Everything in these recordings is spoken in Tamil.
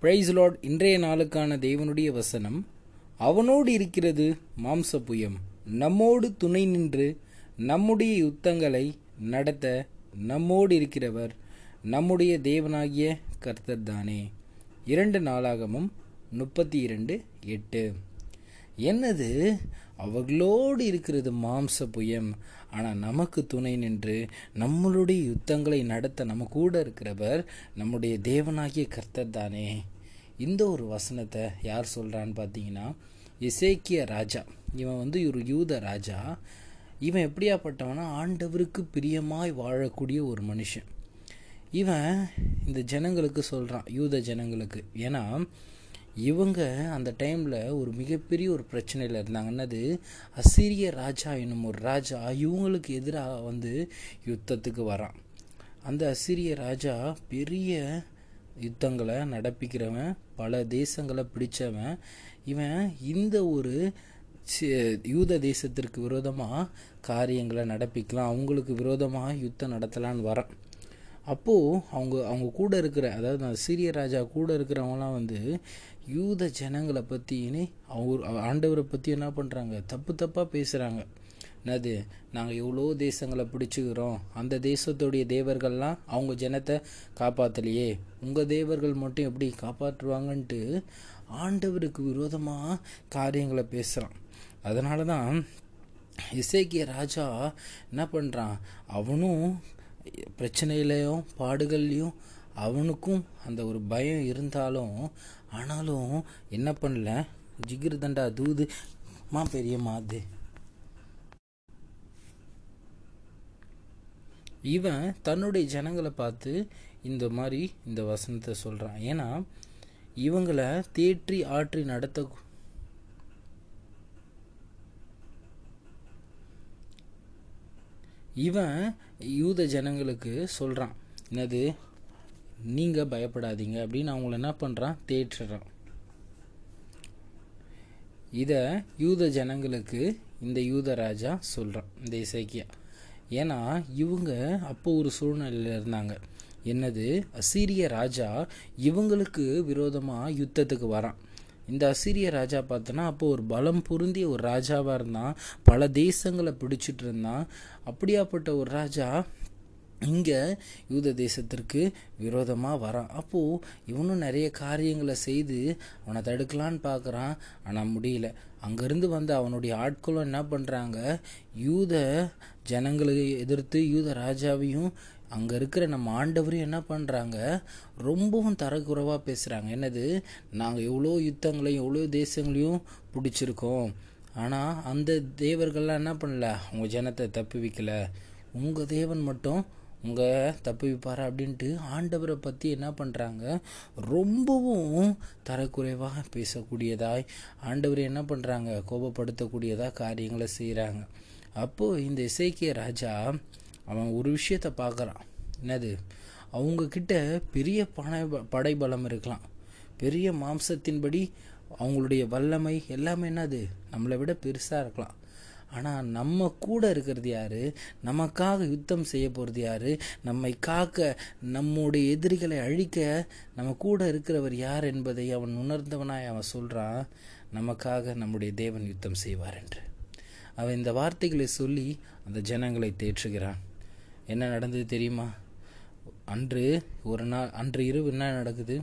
பிரைஸ் லார்ட் இன்றைய நாளுக்கான தேவனுடைய வசனம் அவனோடு இருக்கிறது மாம்ச புயம் நம்மோடு துணை நின்று நம்முடைய யுத்தங்களை நடத்த நம்மோடு இருக்கிறவர் நம்முடைய தேவனாகிய கர்த்தர் தானே. இரண்டு நாளாகமும் முப்பத்தி இரண்டு எட்டு. என்னது? அவர்களோடு இருக்கிறது மாம்ச புயம். ஆனால் நமக்கு துணை நின்று நம்மளுடைய யுத்தங்களை நடத்த நம்ம கூட இருக்கிறவர் நம்முடைய தேவனாகிய கர்த்தர் தானே. இந்த ஒரு வசனத்தை யார் சொல்கிறான்னு பார்த்தீங்கன்னா இசேக்கிய ராஜா. இவன் வந்து ஒரு யூத ராஜா. இவன் எப்படியாப்பட்டவனா? ஆண்டவருக்கு பிரியமாய் வாழக்கூடிய ஒரு மனுஷன். இவன் இந்த ஜனங்களுக்கு சொல்கிறான் யூத ஜனங்களுக்கு. ஏன்னா இவங்க அந்த டைமில் ஒரு மிகப்பெரிய ஒரு பிரச்சனையில் இருந்தாங்க. என்னது? அசிரிய ராஜா என்னும் ஒரு ராஜா இவங்களுக்கு எதிராக வந்து யுத்தத்துக்கு வரான். அந்த அசிரிய ராஜா பெரிய யுத்தங்களை நடப்பிக்கிறவன் பல தேசங்களை பிடிச்சவன். இவன் இந்த ஒரு யூத தேசத்திற்கு விரோதமாக காரியங்களை நடப்பிக்கலாம். அவங்களுக்கு விரோதமாக யுத்தம் நடத்தலான்னு வரான். அப்போது அவங்க அவங்க கூட இருக்கிற அதாவது அந்த சீரிய ராஜா கூட இருக்கிறவங்களாம் வந்து யூத ஜனங்களை பற்றின்னு அவர் ஆண்டவரை பற்றி என்ன பண்ணுறாங்க தப்பு தப்பாக பேசுகிறாங்க என்னது? நாங்கள் எவ்வளோ தேசங்களை பிடிச்சிக்கிறோம். அந்த தேசத்துடைய தேவர்கள்லாம் அவங்க ஜனத்தை காப்பாற்றலையே உங்கள் தேவர்கள் மட்டும் எப்படி காப்பாற்றுவாங்கன்ட்டு ஆண்டவருக்கு விரோதமாக காரியங்களை பேசுகிறான் அதனால தான் இசைக்கிய ராஜா என்ன பண்ணுறான் அவனும் பிரச்சனையிலையும் பாடுகள்லையும் அவனுக்கும் அந்த ஒரு பயம் இருந்தாலும் ஆனாலும் என்ன பண்ணல? ஜிகிர் தண்டா தூது மா பெரியம்மா அது. இவன் தன்னுடைய ஜனங்களை பார்த்து இந்த மாதிரி இந்த வசனத்தை சொல்கிறான் ஏன்னா இவங்களை தேற்றி ஆற்றி நடத்த இவன் யூத ஜனங்களுக்கு சொல்கிறான் என்னது? நீங்கள் பயப்படாதீங்க. அப்படின்னு அவங்கள என்ன பண்ணுறான் தேற்றுறான். இதை யூத ஜனங்களுக்கு இந்த யூத ராஜா சொல்கிறான் இந்த இசைக்கியா ஏன்னா இவங்க அப்போ ஒரு சூழ்நிலையில் இருந்தாங்க. என்னது? அசீரிய ராஜா இவங்களுக்கு விரோதமாக யுத்தத்துக்கு வரான். இந்த அசிரிய ராஜா பார்த்தோன்னா அப்போ ஒரு பலம் பொருந்திய ஒரு ராஜாவாக இருந்தான். பல தேசங்களை பிடிச்சிட்டு இருந்தான். அப்படியாப்பட்ட ஒரு ராஜா இங்கே யூத தேசத்திற்கு விரோதமாக வரான். அப்போது இவனும் நிறைய காரியங்களை செய்து அவனை தடுக்கலான்னு பார்க்குறான். ஆனால் முடியல. அங்கேருந்து வந்து அவனுடைய ஆட்களும் என்ன பண்ணுறாங்க யூத ஜனங்களை எதிர்த்து யூத ராஜாவையும் அங்கே இருக்கிற நம்ம ஆண்டவரையும் என்ன பண்ணுறாங்க ரொம்பவும் தரக்குறைவாக பேசுகிறாங்க என்னது? நாங்கள் எவ்வளோ யுத்தங்களையும் எவ்வளோ தேசங்களையும் பிடிச்சிருக்கோம். ஆனால் அந்த தேவர்கள்லாம் என்ன பண்ணல? அவங்க ஜனத்தை தப்பு வைக்கல. உங்கள் தேவன் மட்டும் உங்கள் தப்பு அப்படின்ட்டு ஆண்டவரை பற்றி என்ன பண்ணுறாங்க ரொம்பவும் தரக்குறைவாக பேசக்கூடியதாய் ஆண்டவரை என்ன பண்ணுறாங்க கோபப்படுத்தக்கூடியதாக காரியங்களை செய்கிறாங்க அப்போது இந்த இசைக்கிய ராஜா அவன் ஒரு விஷயத்தை பார்க்குறான். என்னது? அவங்கக்கிட்ட பெரிய பண படைபலம் இருக்கலாம். பெரிய மாம்சத்தின்படி அவங்களுடைய வல்லமை எல்லாமே என்னது? நம்மளை விட பெருசாக இருக்கலாம். ஆனால் நம்ம கூட இருக்கிறது யார்? நமக்காக யுத்தம் செய்ய போகிறது யார்? நம்மை காக்க நம்முடைய எதிரிகளை அழிக்க நம்ம கூட இருக்கிறவர் யார் என்பதை அவன் உணர்ந்தவனாய் அவன் சொல்கிறான் நமக்காக நம்முடைய தேவன் யுத்தம் செய்வார் என்று. அவன் இந்த வார்த்தைகளை சொல்லி அந்த ஜனங்களை தேற்றுகிறான். என்ன நடந்தது தெரியுமா? அன்று ஒரு நாள் அன்று இரவு என்ன நடக்குது?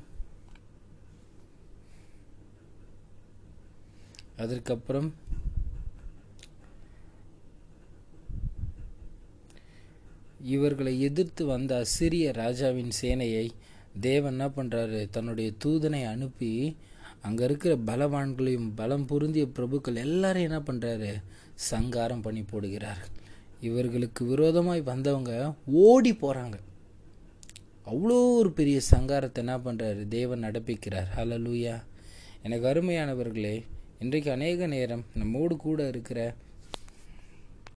அதற்கப்புறம் இவர்களை எதிர்த்து வந்த அசிரிய ராஜாவின் சேனையை தேவன் என்ன பண்ணுறாரு தன்னுடைய தூதனை அனுப்பி அங்கே இருக்கிற பலவான்களையும் பலம் பொருந்திய பிரபுக்கள் எல்லாரும் என்ன பண்ணுறாரு சங்காரம் பண்ணி போடுகிறார். இவர்களுக்கு விரோதமாய் வந்தவங்க ஓடி போகிறாங்க அவ்வளோ ஒரு பெரிய சங்காரத்தை என்ன பண்ணுறாரு தேவன் நடப்பிக்கிறார். ஹலலூயா எனக்கு அருமையானவர்களே இன்றைக்கு அநேக நேரம் நம்மோடு கூட இருக்கிற